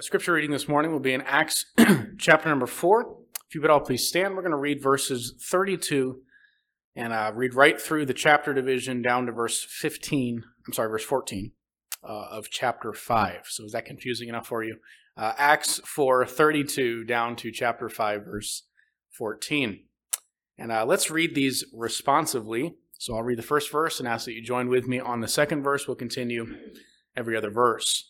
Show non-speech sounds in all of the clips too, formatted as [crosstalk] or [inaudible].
Scripture reading this morning will be in Acts [clears throat] chapter number 4. If you would all please stand, we're going to read verses 32 and uh, read right through the chapter division down to verse 15, I'm sorry, verse 14 uh, of chapter 5. So is that confusing enough for you? Uh, Acts 4, 32 down to chapter 5, verse 14. And uh, let's read these responsively. So I'll read the first verse and ask that you join with me on the second verse. We'll continue every other verse.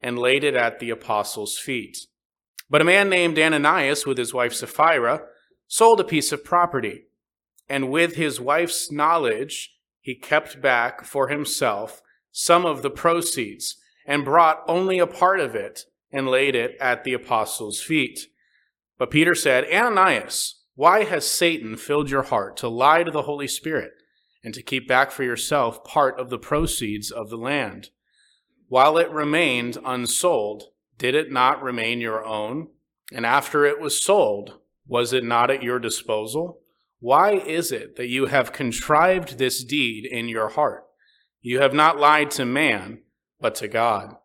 and laid it at the apostles' feet. But a man named Ananias, with his wife Sapphira, sold a piece of property, and with his wife's knowledge, he kept back for himself some of the proceeds, and brought only a part of it, and laid it at the apostles' feet. But Peter said, Ananias, why has Satan filled your heart to lie to the Holy Spirit, and to keep back for yourself part of the proceeds of the land? While it remained unsold, did it not remain your own? And after it was sold, was it not at your disposal? Why is it that you have contrived this deed in your heart? You have not lied to man, but to God.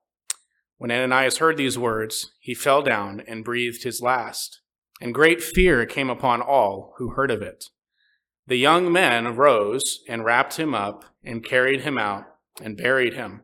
When Ananias heard these words, he fell down and breathed his last, and great fear came upon all who heard of it. The young men rose and wrapped him up and carried him out and buried him.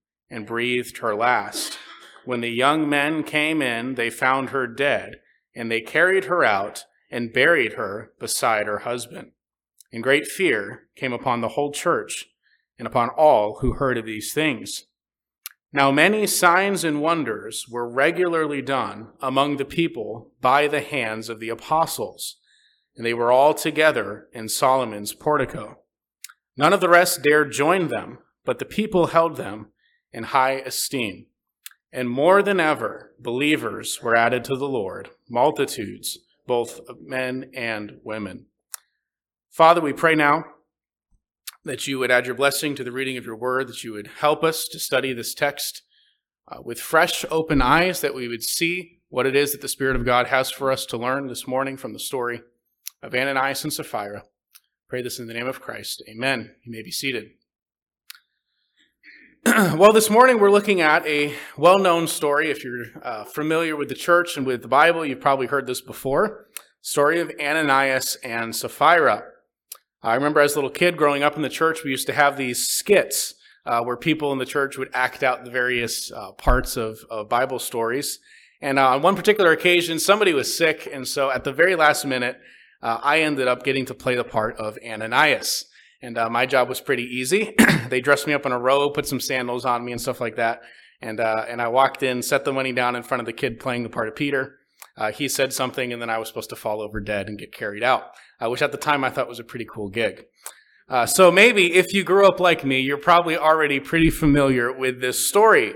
and breathed her last. When the young men came in, they found her dead, and they carried her out and buried her beside her husband. And great fear came upon the whole church and upon all who heard of these things. Now many signs and wonders were regularly done among the people by the hands of the apostles, and they were all together in Solomon's portico. None of the rest dared join them, but the people held them in high esteem. And more than ever, believers were added to the Lord, multitudes, both men and women. Father, we pray now that you would add your blessing to the reading of your word, that you would help us to study this text uh, with fresh, open eyes, that we would see what it is that the Spirit of God has for us to learn this morning from the story of Ananias and Sapphira. Pray this in the name of Christ. Amen. You may be seated. [clears throat] well, this morning we're looking at a well known story. If you're uh, familiar with the church and with the Bible, you've probably heard this before. Story of Ananias and Sapphira. I remember as a little kid growing up in the church, we used to have these skits uh, where people in the church would act out the various uh, parts of, of, Bible stories. And uh, on one particular occasion, somebody was sick, and so at the very last minute, uh, I ended up getting to play the part of Ananias. And uh, my job was pretty easy. [clears throat] they dressed me up in a robe, put some sandals on me and stuff like that. And, uh, and I walked in, set the money down in front of the kid playing the part of Peter. Uh, he said something, and then I was supposed to fall over dead and get carried out, uh, which at the time I thought was a pretty cool gig. Uh, so maybe if you grew up like me, you're probably already pretty familiar with this story.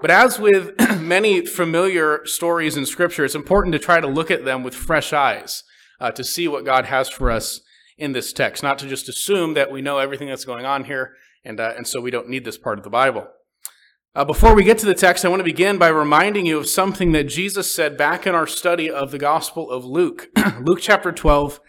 But as with [clears throat] many familiar stories in Scripture, it's important to try to look at them with fresh eyes uh, to see what God has for us in this text, not to just assume that we know everything that's going on here, and, uh, and so we don't need this part of the Bible. Uh, before we get to the text, I want to begin by reminding you of something that Jesus said back in our study of the Gospel of Luke. [clears throat] Luke chapter 12,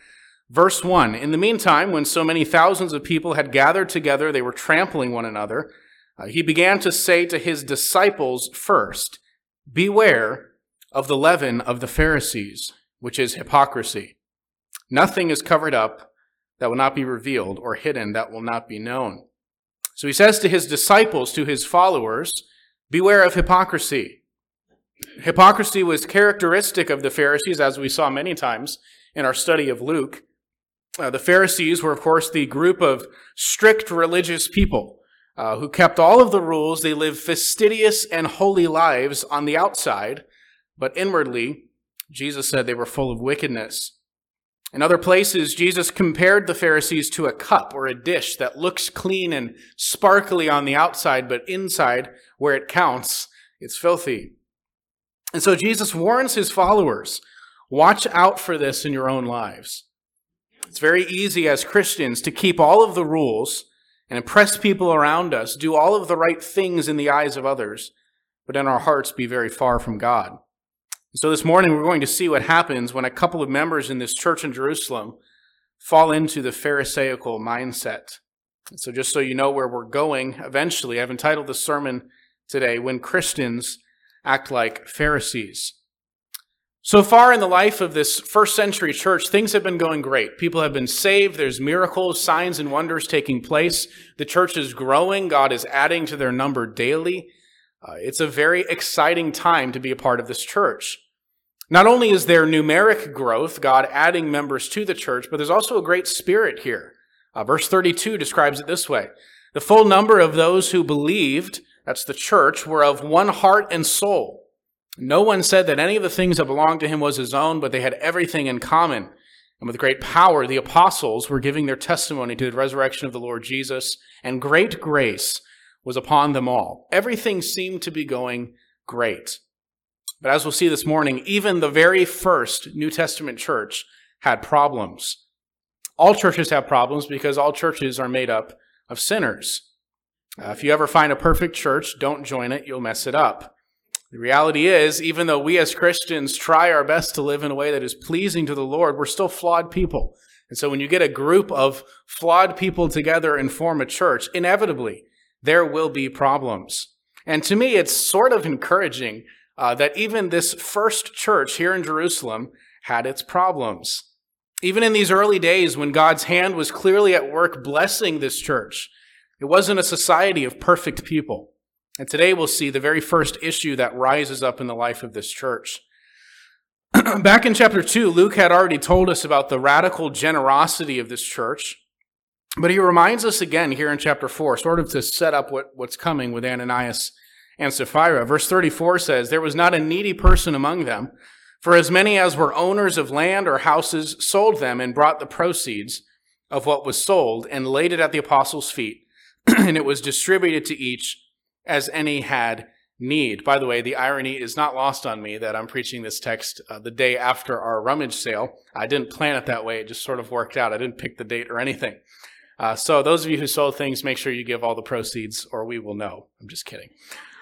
Verse 1 In the meantime, when so many thousands of people had gathered together, they were trampling one another, uh, he began to say to his disciples first, Beware of the leaven of the Pharisees, which is hypocrisy. Nothing is covered up that will not be revealed, or hidden that will not be known. So he says to his disciples, to his followers, Beware of hypocrisy. Hypocrisy was characteristic of the Pharisees, as we saw many times in our study of Luke. Uh, the Pharisees were, of course, the group of strict religious people uh, who kept all of the rules. They lived fastidious and holy lives on the outside, but inwardly, Jesus said they were full of wickedness. In other places, Jesus compared the Pharisees to a cup or a dish that looks clean and sparkly on the outside, but inside, where it counts, it's filthy. And so Jesus warns his followers watch out for this in your own lives. It's very easy as Christians to keep all of the rules and impress people around us, do all of the right things in the eyes of others, but in our hearts be very far from God. So this morning we're going to see what happens when a couple of members in this church in Jerusalem fall into the Pharisaical mindset. So just so you know where we're going eventually, I've entitled the sermon today, When Christians Act Like Pharisees. So far in the life of this first century church, things have been going great. People have been saved. There's miracles, signs, and wonders taking place. The church is growing. God is adding to their number daily. Uh, it's a very exciting time to be a part of this church. Not only is there numeric growth, God adding members to the church, but there's also a great spirit here. Uh, verse 32 describes it this way The full number of those who believed, that's the church, were of one heart and soul. No one said that any of the things that belonged to him was his own, but they had everything in common. And with great power, the apostles were giving their testimony to the resurrection of the Lord Jesus, and great grace was upon them all. Everything seemed to be going great. But as we'll see this morning, even the very first New Testament church had problems. All churches have problems because all churches are made up of sinners. Uh, if you ever find a perfect church, don't join it, you'll mess it up. The reality is, even though we as Christians try our best to live in a way that is pleasing to the Lord, we're still flawed people. And so when you get a group of flawed people together and form a church, inevitably, there will be problems. And to me, it's sort of encouraging uh, that even this first church here in Jerusalem had its problems. Even in these early days when God's hand was clearly at work blessing this church, it wasn't a society of perfect people. And today we'll see the very first issue that rises up in the life of this church. [clears throat] Back in chapter 2, Luke had already told us about the radical generosity of this church. But he reminds us again here in chapter 4, sort of to set up what, what's coming with Ananias and Sapphira. Verse 34 says, There was not a needy person among them, for as many as were owners of land or houses sold them and brought the proceeds of what was sold and laid it at the apostles' feet, [clears throat] and it was distributed to each as any had need. By the way, the irony is not lost on me that I'm preaching this text uh, the day after our rummage sale. I didn't plan it that way, it just sort of worked out. I didn't pick the date or anything. Uh, so, those of you who sold things, make sure you give all the proceeds, or we will know. I'm just kidding.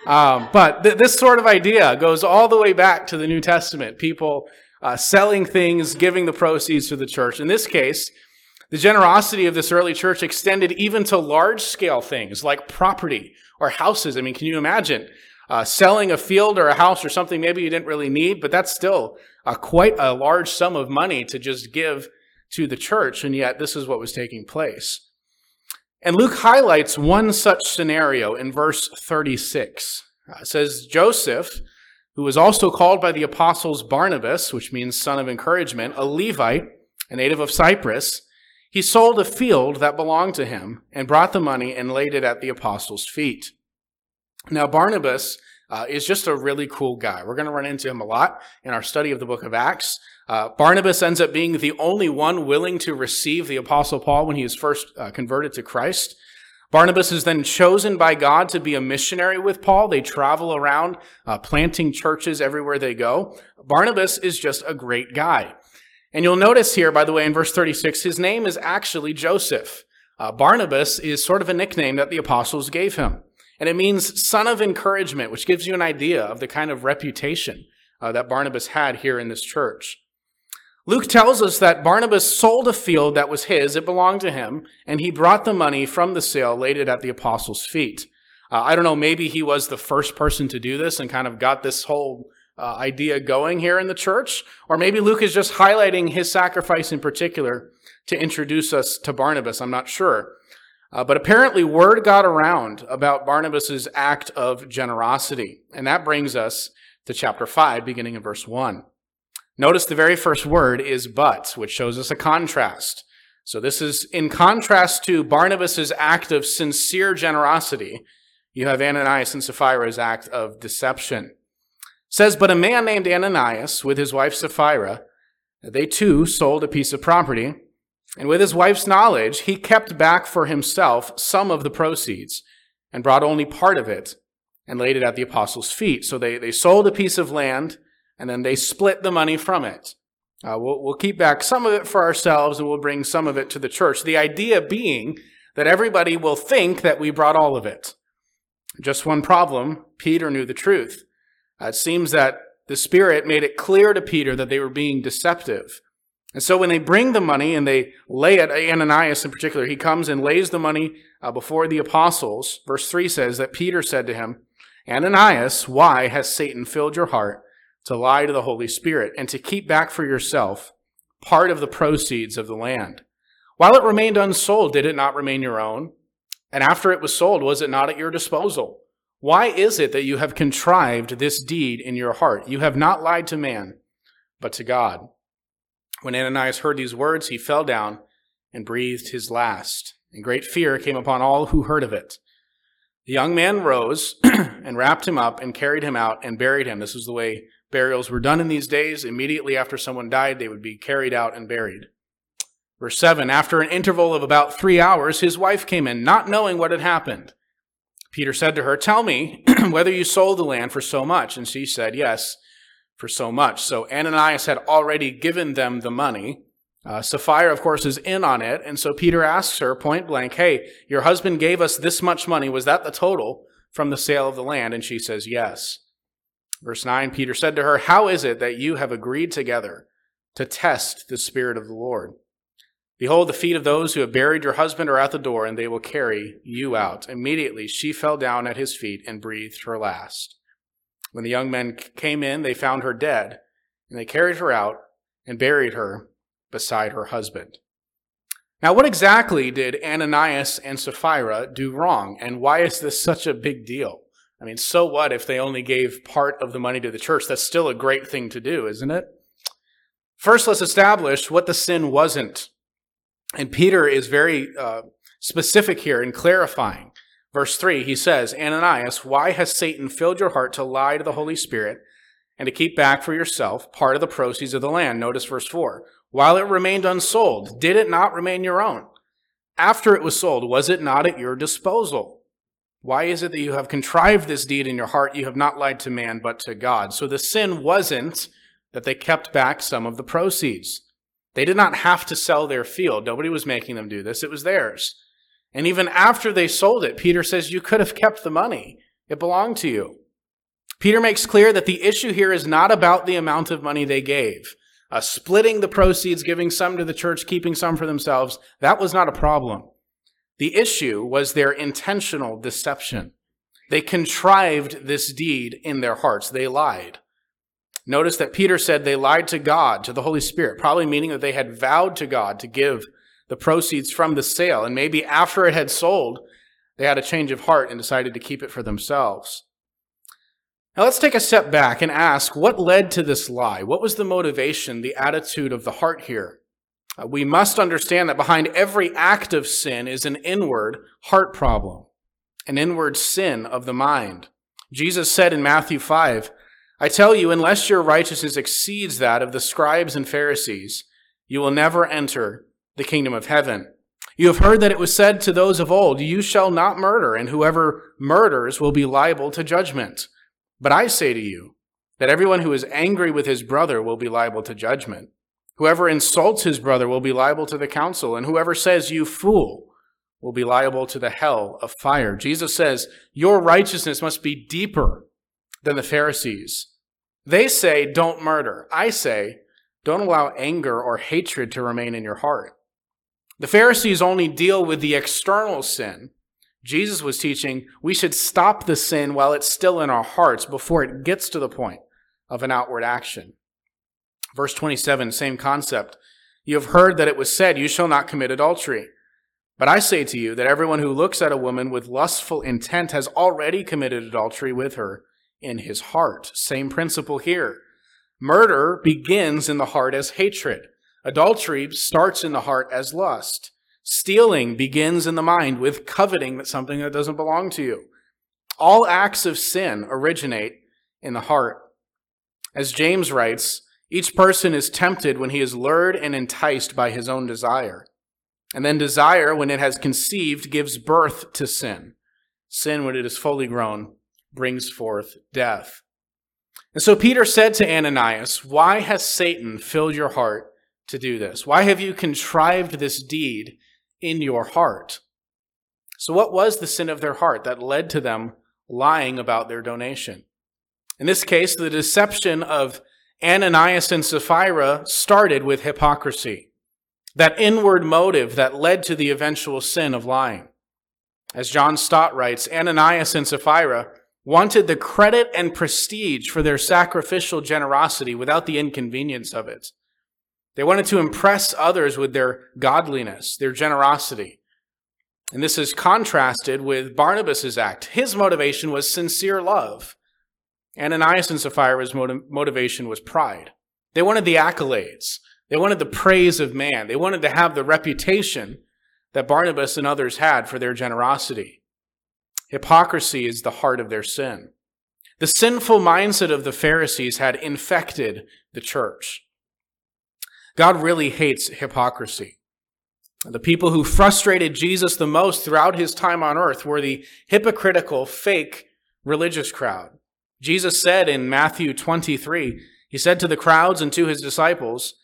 Um, but th- this sort of idea goes all the way back to the New Testament. People uh, selling things, giving the proceeds to the church. In this case, the generosity of this early church extended even to large scale things like property or houses. I mean, can you imagine uh, selling a field or a house or something maybe you didn't really need, but that's still uh, quite a large sum of money to just give to the church. And yet, this is what was taking place. And Luke highlights one such scenario in verse 36. Uh, it says, Joseph, who was also called by the apostles Barnabas, which means son of encouragement, a Levite, a native of Cyprus, he sold a field that belonged to him and brought the money and laid it at the apostles' feet. Now, Barnabas uh, is just a really cool guy. We're going to run into him a lot in our study of the book of Acts. Uh, Barnabas ends up being the only one willing to receive the Apostle Paul when he is first uh, converted to Christ. Barnabas is then chosen by God to be a missionary with Paul. They travel around uh, planting churches everywhere they go. Barnabas is just a great guy. And you'll notice here, by the way, in verse 36, his name is actually Joseph. Uh, Barnabas is sort of a nickname that the apostles gave him. And it means son of encouragement, which gives you an idea of the kind of reputation uh, that Barnabas had here in this church. Luke tells us that Barnabas sold a field that was his, it belonged to him, and he brought the money from the sale, laid it at the apostles' feet. Uh, I don't know, maybe he was the first person to do this and kind of got this whole uh, idea going here in the church, or maybe Luke is just highlighting his sacrifice in particular to introduce us to Barnabas. I'm not sure. Uh, but apparently, word got around about Barnabas's act of generosity, and that brings us to chapter 5, beginning in verse 1. Notice the very first word is but, which shows us a contrast. So this is in contrast to Barnabas' act of sincere generosity. You have Ananias and Sapphira's act of deception. It says, but a man named Ananias with his wife Sapphira, they too sold a piece of property, and with his wife's knowledge, he kept back for himself some of the proceeds and brought only part of it and laid it at the apostles' feet. So they, they sold a piece of land and then they split the money from it. Uh, we'll, we'll keep back some of it for ourselves and we'll bring some of it to the church. The idea being that everybody will think that we brought all of it. Just one problem Peter knew the truth. Uh, it seems that the Spirit made it clear to Peter that they were being deceptive. And so when they bring the money and they lay it, Ananias in particular, he comes and lays the money uh, before the apostles. Verse 3 says that Peter said to him, Ananias, why has Satan filled your heart to lie to the Holy Spirit, and to keep back for yourself part of the proceeds of the land. While it remained unsold, did it not remain your own? And after it was sold, was it not at your disposal? Why is it that you have contrived this deed in your heart? You have not lied to man, but to God. When Ananias heard these words, he fell down and breathed his last. And great fear came upon all who heard of it. The young man rose [clears throat] and wrapped him up and carried him out and buried him. This was the way burials were done in these days. Immediately after someone died, they would be carried out and buried. Verse 7 After an interval of about three hours, his wife came in, not knowing what had happened. Peter said to her, Tell me [clears throat] whether you sold the land for so much. And she said, Yes, for so much. So Ananias had already given them the money. Uh, Sapphira, of course, is in on it. And so Peter asks her point blank, Hey, your husband gave us this much money. Was that the total from the sale of the land? And she says, Yes. Verse 9 Peter said to her, How is it that you have agreed together to test the Spirit of the Lord? Behold, the feet of those who have buried your husband are at the door, and they will carry you out. Immediately she fell down at his feet and breathed her last. When the young men came in, they found her dead, and they carried her out and buried her beside her husband. Now, what exactly did Ananias and Sapphira do wrong, and why is this such a big deal? I mean, so what if they only gave part of the money to the church? That's still a great thing to do, isn't it? First, let's establish what the sin wasn't. And Peter is very uh, specific here in clarifying. Verse 3, he says, Ananias, why has Satan filled your heart to lie to the Holy Spirit and to keep back for yourself part of the proceeds of the land? Notice verse 4. While it remained unsold, did it not remain your own? After it was sold, was it not at your disposal? Why is it that you have contrived this deed in your heart? You have not lied to man, but to God. So the sin wasn't that they kept back some of the proceeds. They did not have to sell their field. Nobody was making them do this. It was theirs. And even after they sold it, Peter says, You could have kept the money. It belonged to you. Peter makes clear that the issue here is not about the amount of money they gave. Uh, splitting the proceeds, giving some to the church, keeping some for themselves, that was not a problem. The issue was their intentional deception. They contrived this deed in their hearts. They lied. Notice that Peter said they lied to God, to the Holy Spirit, probably meaning that they had vowed to God to give the proceeds from the sale. And maybe after it had sold, they had a change of heart and decided to keep it for themselves. Now let's take a step back and ask what led to this lie? What was the motivation, the attitude of the heart here? Uh, we must understand that behind every act of sin is an inward heart problem, an inward sin of the mind. Jesus said in Matthew 5, I tell you, unless your righteousness exceeds that of the scribes and Pharisees, you will never enter the kingdom of heaven. You have heard that it was said to those of old, You shall not murder, and whoever murders will be liable to judgment. But I say to you, that everyone who is angry with his brother will be liable to judgment. Whoever insults his brother will be liable to the council, and whoever says, You fool, will be liable to the hell of fire. Jesus says, Your righteousness must be deeper than the Pharisees. They say, Don't murder. I say, Don't allow anger or hatred to remain in your heart. The Pharisees only deal with the external sin. Jesus was teaching we should stop the sin while it's still in our hearts before it gets to the point of an outward action. Verse 27, same concept. You have heard that it was said, You shall not commit adultery. But I say to you that everyone who looks at a woman with lustful intent has already committed adultery with her in his heart. Same principle here. Murder begins in the heart as hatred. Adultery starts in the heart as lust. Stealing begins in the mind with coveting that something that doesn't belong to you. All acts of sin originate in the heart. As James writes, each person is tempted when he is lured and enticed by his own desire. And then desire, when it has conceived, gives birth to sin. Sin, when it is fully grown, brings forth death. And so Peter said to Ananias, Why has Satan filled your heart to do this? Why have you contrived this deed in your heart? So, what was the sin of their heart that led to them lying about their donation? In this case, the deception of Ananias and Sapphira started with hypocrisy, that inward motive that led to the eventual sin of lying. As John Stott writes, Ananias and Sapphira wanted the credit and prestige for their sacrificial generosity without the inconvenience of it. They wanted to impress others with their godliness, their generosity. And this is contrasted with Barnabas's act. His motivation was sincere love. Ananias and Sapphira's motiv- motivation was pride. They wanted the accolades. They wanted the praise of man. They wanted to have the reputation that Barnabas and others had for their generosity. Hypocrisy is the heart of their sin. The sinful mindset of the Pharisees had infected the church. God really hates hypocrisy. The people who frustrated Jesus the most throughout his time on earth were the hypocritical, fake religious crowd. Jesus said in Matthew 23, He said to the crowds and to His disciples,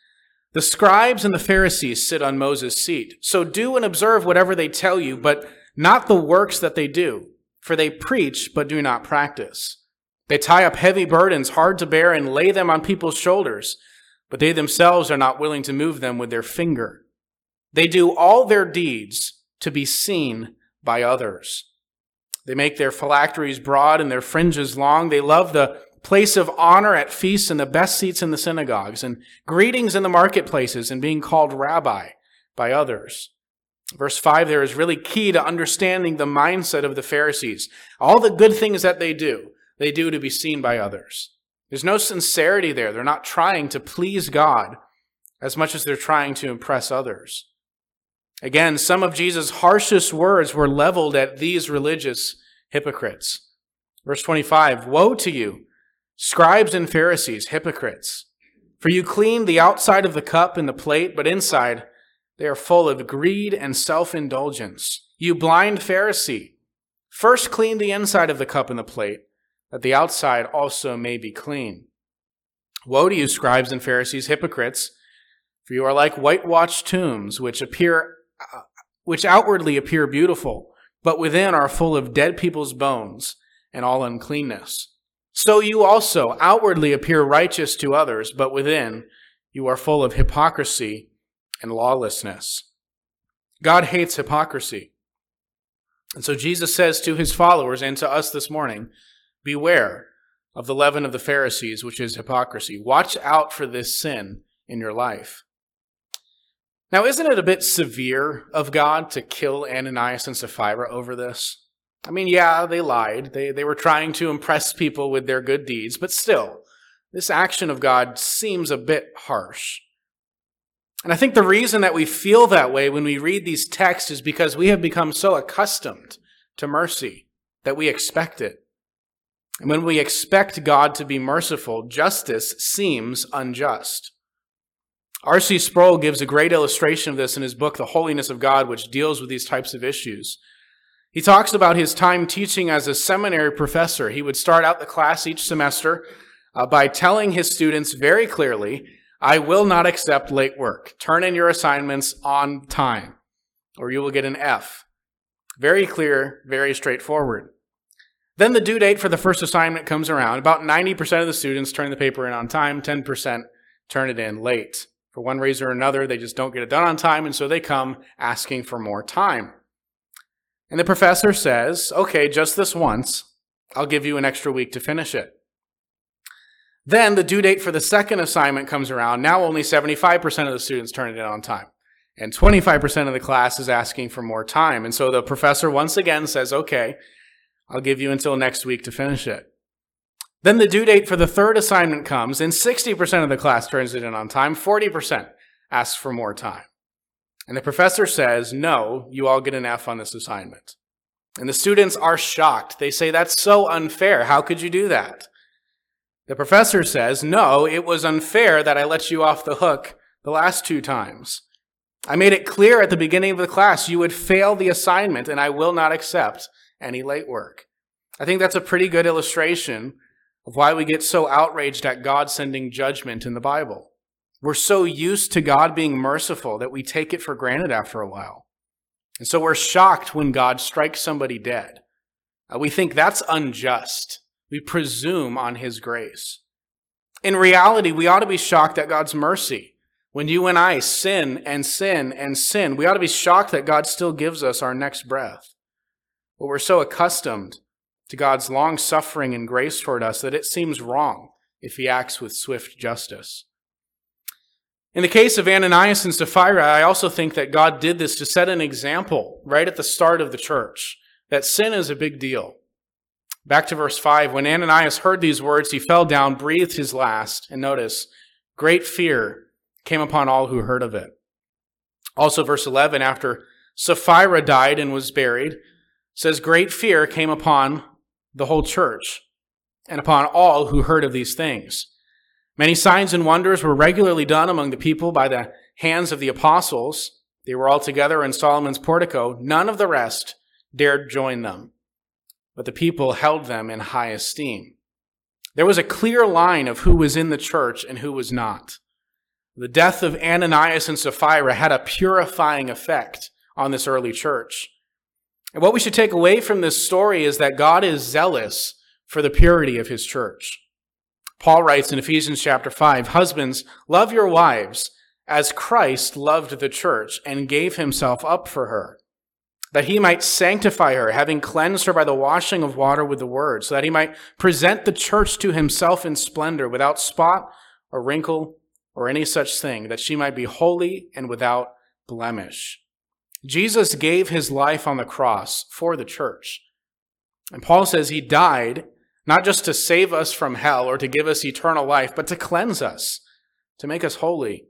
The scribes and the Pharisees sit on Moses' seat. So do and observe whatever they tell you, but not the works that they do, for they preach but do not practice. They tie up heavy burdens hard to bear and lay them on people's shoulders, but they themselves are not willing to move them with their finger. They do all their deeds to be seen by others. They make their phylacteries broad and their fringes long. They love the place of honor at feasts and the best seats in the synagogues and greetings in the marketplaces and being called rabbi by others. Verse 5 there is really key to understanding the mindset of the Pharisees. All the good things that they do, they do to be seen by others. There's no sincerity there. They're not trying to please God as much as they're trying to impress others. Again, some of Jesus' harshest words were leveled at these religious hypocrites. Verse 25 Woe to you, scribes and Pharisees, hypocrites! For you clean the outside of the cup and the plate, but inside they are full of greed and self indulgence. You blind Pharisee, first clean the inside of the cup and the plate, that the outside also may be clean. Woe to you, scribes and Pharisees, hypocrites! For you are like whitewashed tombs, which appear which outwardly appear beautiful, but within are full of dead people's bones and all uncleanness. So you also outwardly appear righteous to others, but within you are full of hypocrisy and lawlessness. God hates hypocrisy. And so Jesus says to his followers and to us this morning, beware of the leaven of the Pharisees, which is hypocrisy. Watch out for this sin in your life. Now, isn't it a bit severe of God to kill Ananias and Sapphira over this? I mean, yeah, they lied. They, they were trying to impress people with their good deeds, but still, this action of God seems a bit harsh. And I think the reason that we feel that way when we read these texts is because we have become so accustomed to mercy that we expect it. And when we expect God to be merciful, justice seems unjust. R.C. Sproul gives a great illustration of this in his book, The Holiness of God, which deals with these types of issues. He talks about his time teaching as a seminary professor. He would start out the class each semester uh, by telling his students very clearly, I will not accept late work. Turn in your assignments on time, or you will get an F. Very clear, very straightforward. Then the due date for the first assignment comes around. About 90% of the students turn the paper in on time, 10% turn it in late. For one reason or another, they just don't get it done on time, and so they come asking for more time. And the professor says, okay, just this once, I'll give you an extra week to finish it. Then the due date for the second assignment comes around. Now only 75% of the students turn it in on time. And 25% of the class is asking for more time. And so the professor once again says, okay, I'll give you until next week to finish it. Then the due date for the third assignment comes, and 60% of the class turns it in on time. 40% asks for more time. And the professor says, No, you all get an F on this assignment. And the students are shocked. They say, That's so unfair. How could you do that? The professor says, No, it was unfair that I let you off the hook the last two times. I made it clear at the beginning of the class you would fail the assignment, and I will not accept any late work. I think that's a pretty good illustration of why we get so outraged at God sending judgment in the Bible. We're so used to God being merciful that we take it for granted after a while. And so we're shocked when God strikes somebody dead. Uh, we think that's unjust. We presume on his grace. In reality, we ought to be shocked at God's mercy. When you and I sin and sin and sin, we ought to be shocked that God still gives us our next breath. But we're so accustomed to God's long suffering and grace toward us that it seems wrong if he acts with swift justice. In the case of Ananias and Sapphira, I also think that God did this to set an example right at the start of the church that sin is a big deal. Back to verse 5 when Ananias heard these words, he fell down, breathed his last, and notice, great fear came upon all who heard of it. Also, verse 11, after Sapphira died and was buried, says, Great fear came upon the whole church and upon all who heard of these things. Many signs and wonders were regularly done among the people by the hands of the apostles. They were all together in Solomon's portico. None of the rest dared join them, but the people held them in high esteem. There was a clear line of who was in the church and who was not. The death of Ananias and Sapphira had a purifying effect on this early church. And what we should take away from this story is that God is zealous for the purity of his church. Paul writes in Ephesians chapter 5 Husbands, love your wives as Christ loved the church and gave himself up for her, that he might sanctify her, having cleansed her by the washing of water with the word, so that he might present the church to himself in splendor, without spot or wrinkle or any such thing, that she might be holy and without blemish. Jesus gave his life on the cross for the church. And Paul says he died not just to save us from hell or to give us eternal life, but to cleanse us, to make us holy.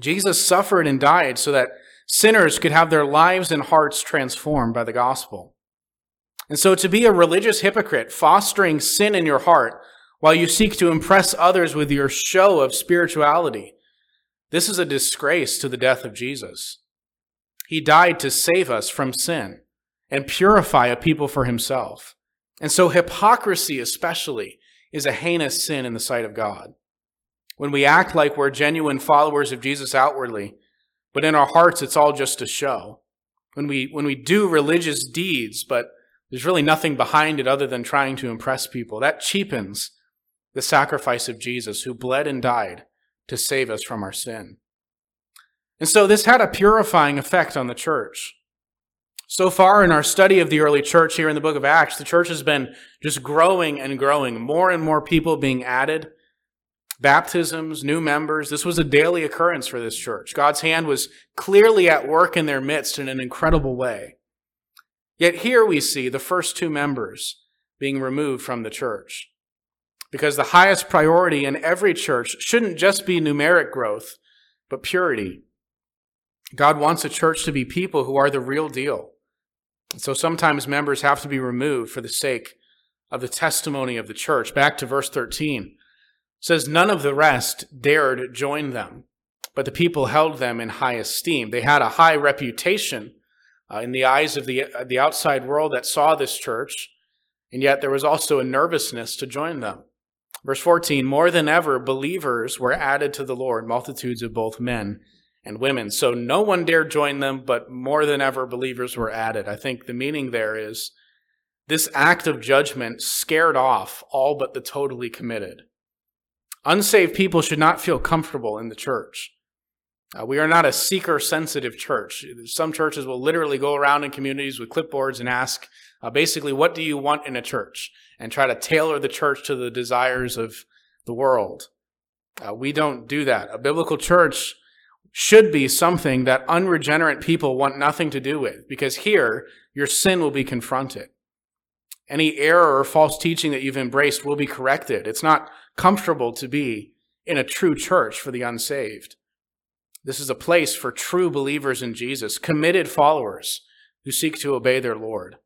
Jesus suffered and died so that sinners could have their lives and hearts transformed by the gospel. And so to be a religious hypocrite, fostering sin in your heart while you seek to impress others with your show of spirituality, this is a disgrace to the death of Jesus. He died to save us from sin and purify a people for himself. And so hypocrisy, especially, is a heinous sin in the sight of God. When we act like we're genuine followers of Jesus outwardly, but in our hearts it's all just a show. When we, when we do religious deeds, but there's really nothing behind it other than trying to impress people, that cheapens the sacrifice of Jesus who bled and died to save us from our sin. And so this had a purifying effect on the church. So far in our study of the early church here in the book of Acts, the church has been just growing and growing, more and more people being added, baptisms, new members. This was a daily occurrence for this church. God's hand was clearly at work in their midst in an incredible way. Yet here we see the first two members being removed from the church. Because the highest priority in every church shouldn't just be numeric growth, but purity. God wants a church to be people who are the real deal so sometimes members have to be removed for the sake of the testimony of the church. Back to verse 13 says, None of the rest dared join them, but the people held them in high esteem. They had a high reputation uh, in the eyes of the, uh, the outside world that saw this church, and yet there was also a nervousness to join them. Verse 14 More than ever, believers were added to the Lord, multitudes of both men and women. So no one dared join them, but more than ever, believers were added. I think the meaning there is this act of judgment scared off all but the totally committed. Unsaved people should not feel comfortable in the church. Uh, we are not a seeker sensitive church. Some churches will literally go around in communities with clipboards and ask, uh, basically, what do you want in a church? And try to tailor the church to the desires of the world. Uh, we don't do that. A biblical church should be something that unregenerate people want nothing to do with, because here, your sin will be confronted. Any error or false teaching that you've embraced will be corrected. It's not comfortable to be in a true church for the unsaved. This is a place for true believers in Jesus, committed followers who seek to obey their Lord.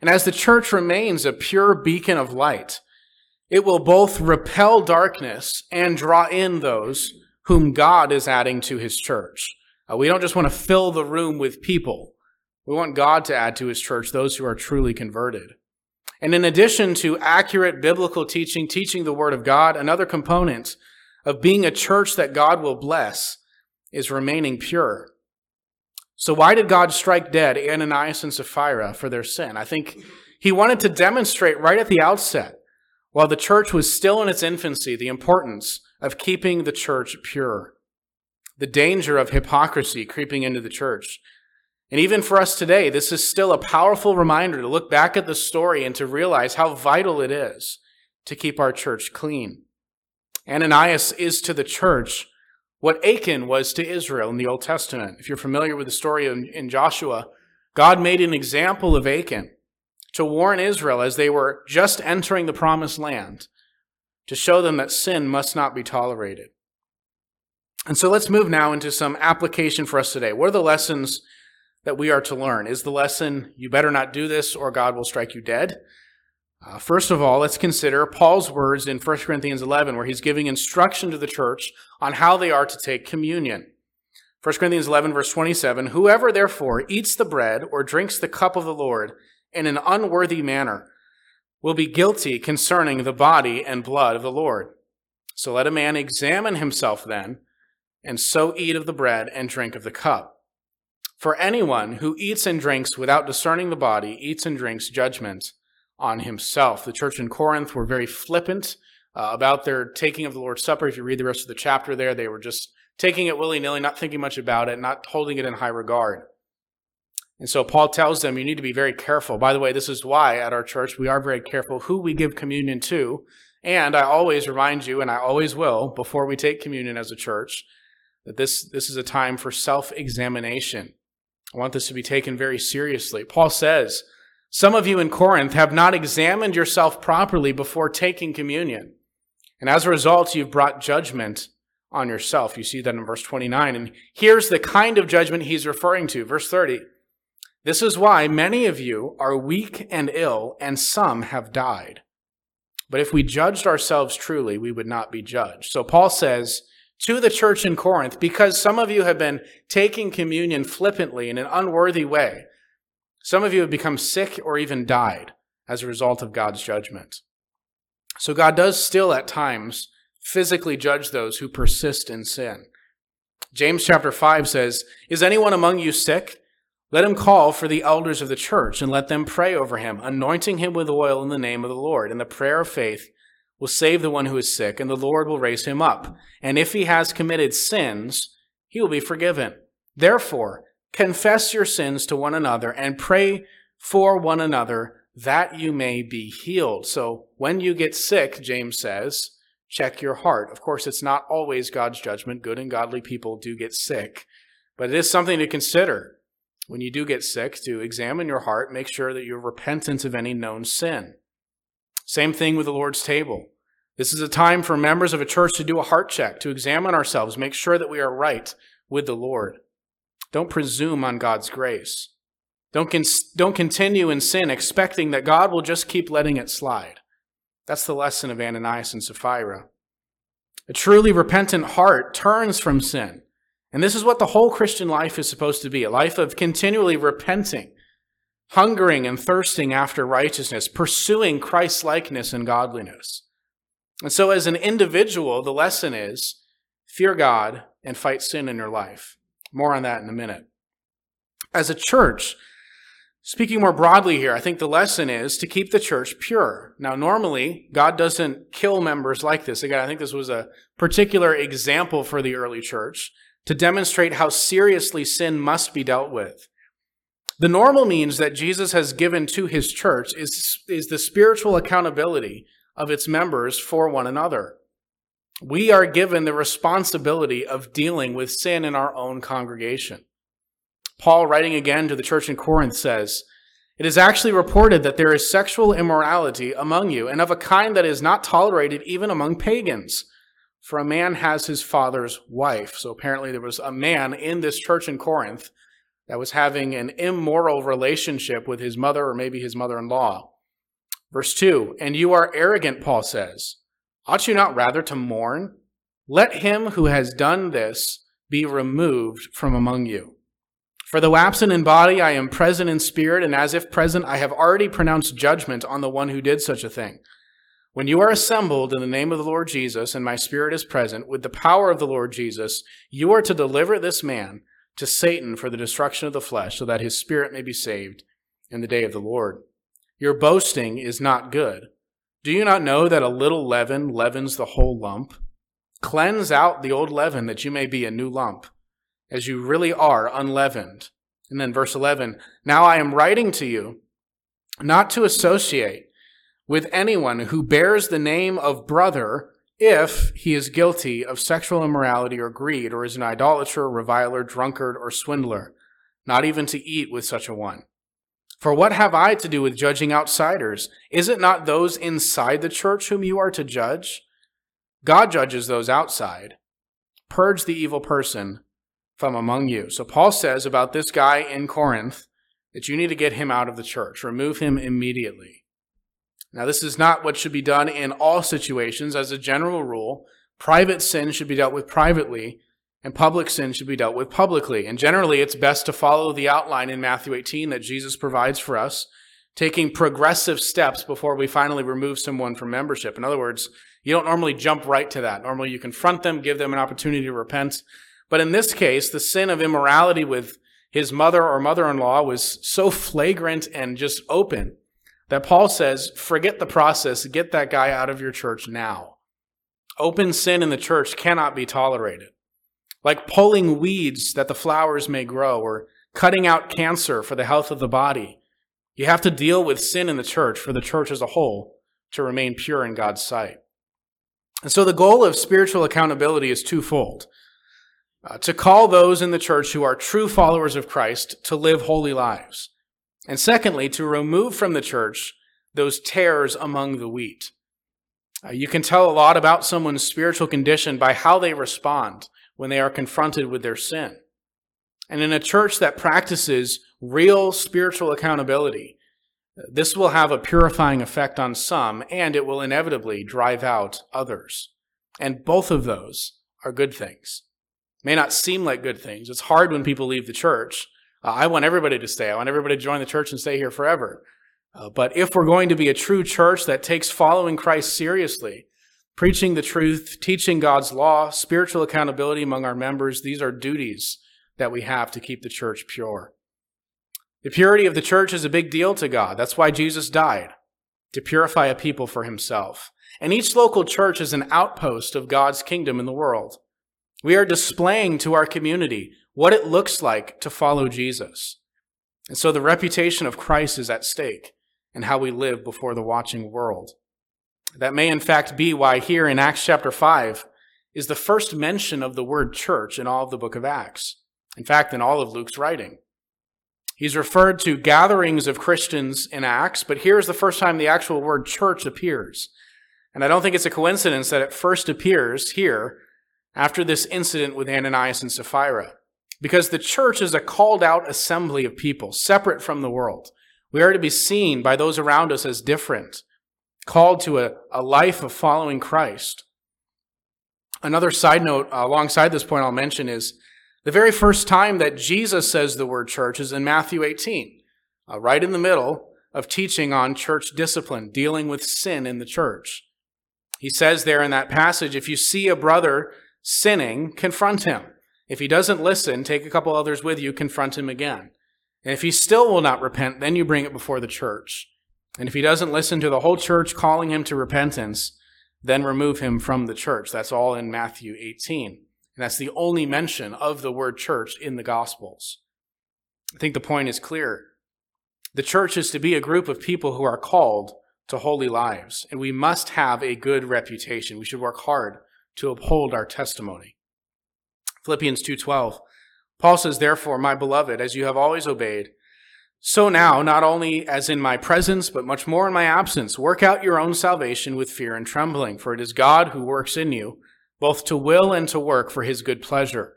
And as the church remains a pure beacon of light, it will both repel darkness and draw in those whom God is adding to his church. Uh, we don't just want to fill the room with people. We want God to add to his church those who are truly converted. And in addition to accurate biblical teaching, teaching the word of God, another component of being a church that God will bless is remaining pure. So, why did God strike dead Ananias and Sapphira for their sin? I think he wanted to demonstrate right at the outset, while the church was still in its infancy, the importance of keeping the church pure, the danger of hypocrisy creeping into the church. And even for us today, this is still a powerful reminder to look back at the story and to realize how vital it is to keep our church clean. Ananias is to the church what Achan was to Israel in the Old Testament. If you're familiar with the story in, Joshua, God made an example of Achan to warn Israel as they were just entering the promised land, to show them that sin must not be tolerated. And so let's move now into some application for us today. What are the lessons that we are to learn? Is the lesson, you better not do this or God will strike you dead? Uh, first of all, let's consider Paul's words in 1 Corinthians 11, where he's giving instruction to the church on how they are to take communion. 1 Corinthians 11, verse 27 Whoever therefore eats the bread or drinks the cup of the Lord in an unworthy manner will be guilty concerning the body and blood of the Lord. So let a man examine himself then, and so eat of the bread and drink of the cup. For anyone who eats and drinks without discerning the body eats and drinks judgment on himself. The church in Corinth were very flippant uh, about their taking of the Lord's Supper. If you read the rest of the chapter there, they were just taking it willy nilly, not thinking much about it, not holding it in high regard. And so Paul tells them you need to be very careful. By the way, this is why at our church we are very careful who we give communion to. And I always remind you, and I always will, before we take communion as a church, that this, this is a time for self examination. I want this to be taken very seriously. Paul says, some of you in Corinth have not examined yourself properly before taking communion. And as a result, you've brought judgment on yourself. You see that in verse 29. And here's the kind of judgment he's referring to. Verse 30. This is why many of you are weak and ill, and some have died. But if we judged ourselves truly, we would not be judged. So Paul says to the church in Corinth, because some of you have been taking communion flippantly in an unworthy way, some of you have become sick or even died as a result of God's judgment. So God does still at times physically judge those who persist in sin. James chapter 5 says, Is anyone among you sick? Let him call for the elders of the church and let them pray over him, anointing him with oil in the name of the Lord. And the prayer of faith will save the one who is sick, and the Lord will raise him up. And if he has committed sins, he will be forgiven. Therefore, Confess your sins to one another and pray for one another that you may be healed. So when you get sick, James says, check your heart. Of course, it's not always God's judgment. Good and godly people do get sick, but it is something to consider. When you do get sick, to examine your heart, make sure that you're repentant of any known sin. Same thing with the Lord's table. This is a time for members of a church to do a heart check, to examine ourselves, make sure that we are right with the Lord. Don't presume on God's grace. Don't, con- don't continue in sin expecting that God will just keep letting it slide. That's the lesson of Ananias and Sapphira. A truly repentant heart turns from sin. And this is what the whole Christian life is supposed to be a life of continually repenting, hungering and thirsting after righteousness, pursuing Christ likeness and godliness. And so, as an individual, the lesson is fear God and fight sin in your life. More on that in a minute. As a church, Speaking more broadly here, I think the lesson is to keep the church pure. Now, normally, God doesn't kill members like this. Again, I think this was a particular example for the early church to demonstrate how seriously sin must be dealt with. The normal means that Jesus has given to his church is, is the spiritual accountability of its members for one another. We are given the responsibility of dealing with sin in our own congregation. Paul, writing again to the church in Corinth, says, It is actually reported that there is sexual immorality among you, and of a kind that is not tolerated even among pagans. For a man has his father's wife. So apparently there was a man in this church in Corinth that was having an immoral relationship with his mother or maybe his mother in law. Verse 2 And you are arrogant, Paul says. Ought you not rather to mourn? Let him who has done this be removed from among you. For though absent in body, I am present in spirit, and as if present, I have already pronounced judgment on the one who did such a thing. When you are assembled in the name of the Lord Jesus, and my spirit is present, with the power of the Lord Jesus, you are to deliver this man to Satan for the destruction of the flesh, so that his spirit may be saved in the day of the Lord. Your boasting is not good. Do you not know that a little leaven leavens the whole lump? Cleanse out the old leaven that you may be a new lump, as you really are unleavened. And then verse 11 Now I am writing to you not to associate with anyone who bears the name of brother if he is guilty of sexual immorality or greed, or is an idolater, reviler, drunkard, or swindler, not even to eat with such a one. For what have I to do with judging outsiders? Is it not those inside the church whom you are to judge? God judges those outside. Purge the evil person from among you. So Paul says about this guy in Corinth that you need to get him out of the church, remove him immediately. Now, this is not what should be done in all situations. As a general rule, private sin should be dealt with privately, and public sin should be dealt with publicly. And generally, it's best to follow the outline in Matthew 18 that Jesus provides for us, taking progressive steps before we finally remove someone from membership. In other words, you don't normally jump right to that. Normally, you confront them, give them an opportunity to repent. But in this case, the sin of immorality with his mother or mother in law was so flagrant and just open that Paul says, forget the process, get that guy out of your church now. Open sin in the church cannot be tolerated. Like pulling weeds that the flowers may grow or cutting out cancer for the health of the body. You have to deal with sin in the church for the church as a whole to remain pure in God's sight. And so the goal of spiritual accountability is twofold. Uh, to call those in the church who are true followers of Christ to live holy lives and secondly, to remove from the church those tares among the wheat. Uh, you can tell a lot about someone's spiritual condition by how they respond when they are confronted with their sin. And in a church that practices real spiritual accountability, this will have a purifying effect on some, and it will inevitably drive out others. And both of those are good things. May not seem like good things. It's hard when people leave the church uh, I want everybody to stay. I want everybody to join the church and stay here forever. Uh, but if we're going to be a true church that takes following Christ seriously, preaching the truth, teaching God's law, spiritual accountability among our members, these are duties that we have to keep the church pure. The purity of the church is a big deal to God. That's why Jesus died, to purify a people for himself. And each local church is an outpost of God's kingdom in the world. We are displaying to our community what it looks like to follow Jesus. And so the reputation of Christ is at stake and how we live before the watching world. That may in fact be why here in Acts chapter 5 is the first mention of the word church in all of the book of Acts. In fact, in all of Luke's writing. He's referred to gatherings of Christians in Acts, but here's the first time the actual word church appears. And I don't think it's a coincidence that it first appears here after this incident with Ananias and Sapphira because the church is a called out assembly of people, separate from the world. We are to be seen by those around us as different, called to a, a life of following Christ. Another side note uh, alongside this point I'll mention is the very first time that Jesus says the word church is in Matthew 18, uh, right in the middle of teaching on church discipline, dealing with sin in the church. He says there in that passage, if you see a brother sinning, confront him. If he doesn't listen, take a couple others with you, confront him again. And if he still will not repent, then you bring it before the church. And if he doesn't listen to the whole church calling him to repentance, then remove him from the church. That's all in Matthew 18. And that's the only mention of the word church in the Gospels. I think the point is clear. The church is to be a group of people who are called to holy lives, and we must have a good reputation. We should work hard to uphold our testimony. Philippians 2:12. Paul says, "Therefore, my beloved, as you have always obeyed, so now, not only as in my presence, but much more in my absence, work out your own salvation with fear and trembling, for it is God who works in you, both to will and to work for his good pleasure.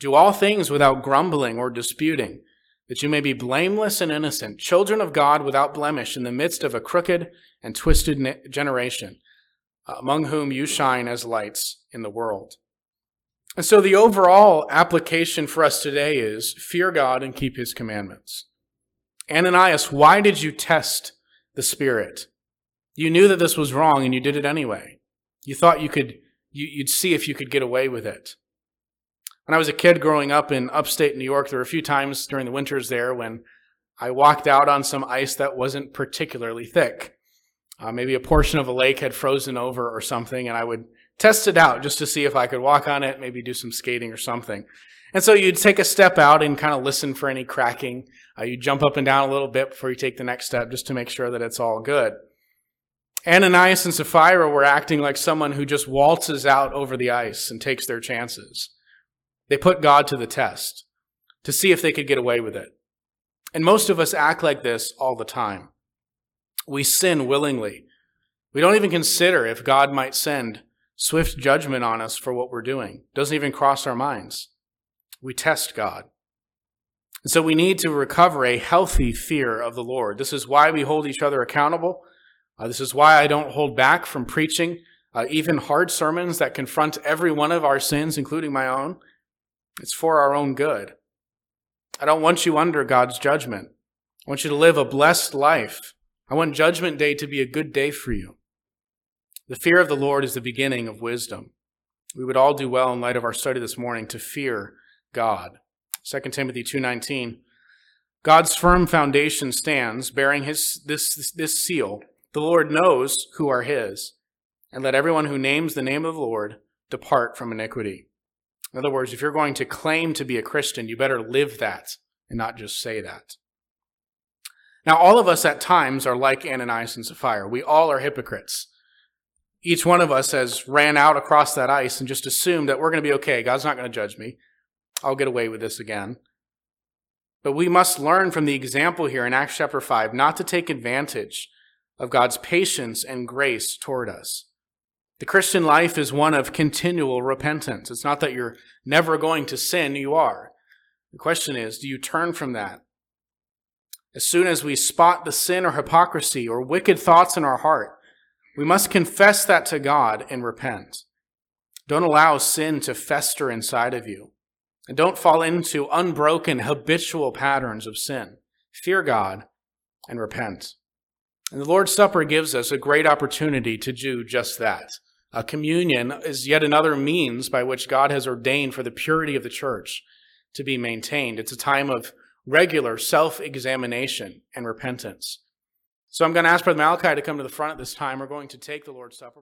Do all things without grumbling or disputing, that you may be blameless and innocent, children of God without blemish in the midst of a crooked and twisted generation, uh, among whom you shine as lights in the world. And so the overall application for us today is fear God and keep his commandments. Ananias, why did you test the Spirit? You knew that this was wrong and you did it anyway. You thought you could, you, would see if you could get away with it. When I was a kid growing up in upstate New York, there were a few times during the winters there when I walked out on some ice that wasn't particularly thick. Uh, maybe a portion of a lake had frozen over or something, and I would test it out just to see if I could walk on it, maybe do some skating or something. And so you'd take a step out and kind of listen for any cracking. Uh, you jump up and down a little bit before you take the next step just to make sure that it's all good. Ananias and Sapphira were acting like someone who just waltzes out over the ice and takes their chances. They put God to the test to see if they could get away with it. And most of us act like this all the time. We sin willingly. We don't even consider if God might send swift judgment on us for what we're doing. Doesn't even cross our minds. We test God. And so we need to recover a healthy fear of the Lord. This is why we hold each other accountable. Uh, this is why I don't hold back from preaching uh, even hard sermons that confront every one of our sins, including my own. It's for our own good. I don't want you under God's judgment. I want you to live a blessed life. I want Judgment Day to be a good day for you. The fear of the Lord is the beginning of wisdom. We would all do well in light of our study this morning to fear God. 2 Timothy 2:19 God's firm foundation stands bearing his this this seal. The Lord knows who are his, and let everyone who names the name of the Lord depart from iniquity. In other words, if you're going to claim to be a Christian, you better live that and not just say that. Now, all of us at times are like Ananias and Sapphira. We all are hypocrites each one of us has ran out across that ice and just assumed that we're going to be okay. God's not going to judge me. I'll get away with this again. But we must learn from the example here in Acts chapter 5 not to take advantage of God's patience and grace toward us. The Christian life is one of continual repentance. It's not that you're never going to sin, you are. The question is, do you turn from that? As soon as we spot the sin or hypocrisy or wicked thoughts in our heart, we must confess that to God and repent. Don't allow sin to fester inside of you. And don't fall into unbroken habitual patterns of sin. Fear God and repent. And the Lord's Supper gives us a great opportunity to do just that. A communion is yet another means by which God has ordained for the purity of the church to be maintained. It's a time of regular self examination and repentance. So I'm going to ask Brother Malachi to come to the front at this time. We're going to take the Lord's Supper.